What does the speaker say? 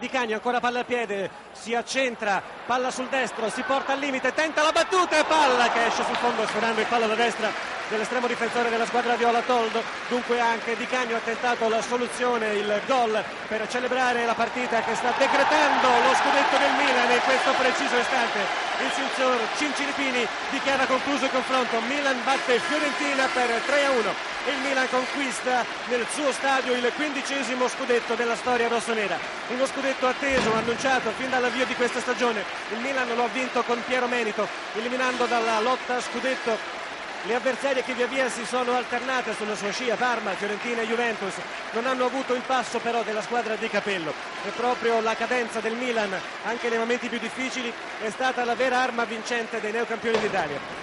Di Cagno ancora palla al piede, si accentra, palla sul destro, si porta al limite, tenta la battuta e palla che esce sul fondo sferrando il palla da destra dell'estremo difensore della squadra viola Toldo. Dunque anche Di Cagno ha tentato la soluzione, il gol per celebrare la partita che sta decretando lo scudetto del Milan in questo preciso istante. Il signor Cincilipini dichiara concluso il confronto, Milan batte Fiorentina per 3 a 1 il Milan conquista nel suo stadio il quindicesimo scudetto della storia rossonera. Uno scudetto atteso, annunciato fin dall'avvio di questa stagione. Il Milan lo ha vinto con Piero Menito, eliminando dalla lotta scudetto le avversarie che via via si sono alternate sulla sua scia, Parma, Fiorentina e Juventus, non hanno avuto il passo però della squadra di Capello e proprio la cadenza del Milan, anche nei momenti più difficili, è stata la vera arma vincente dei neocampioni d'Italia.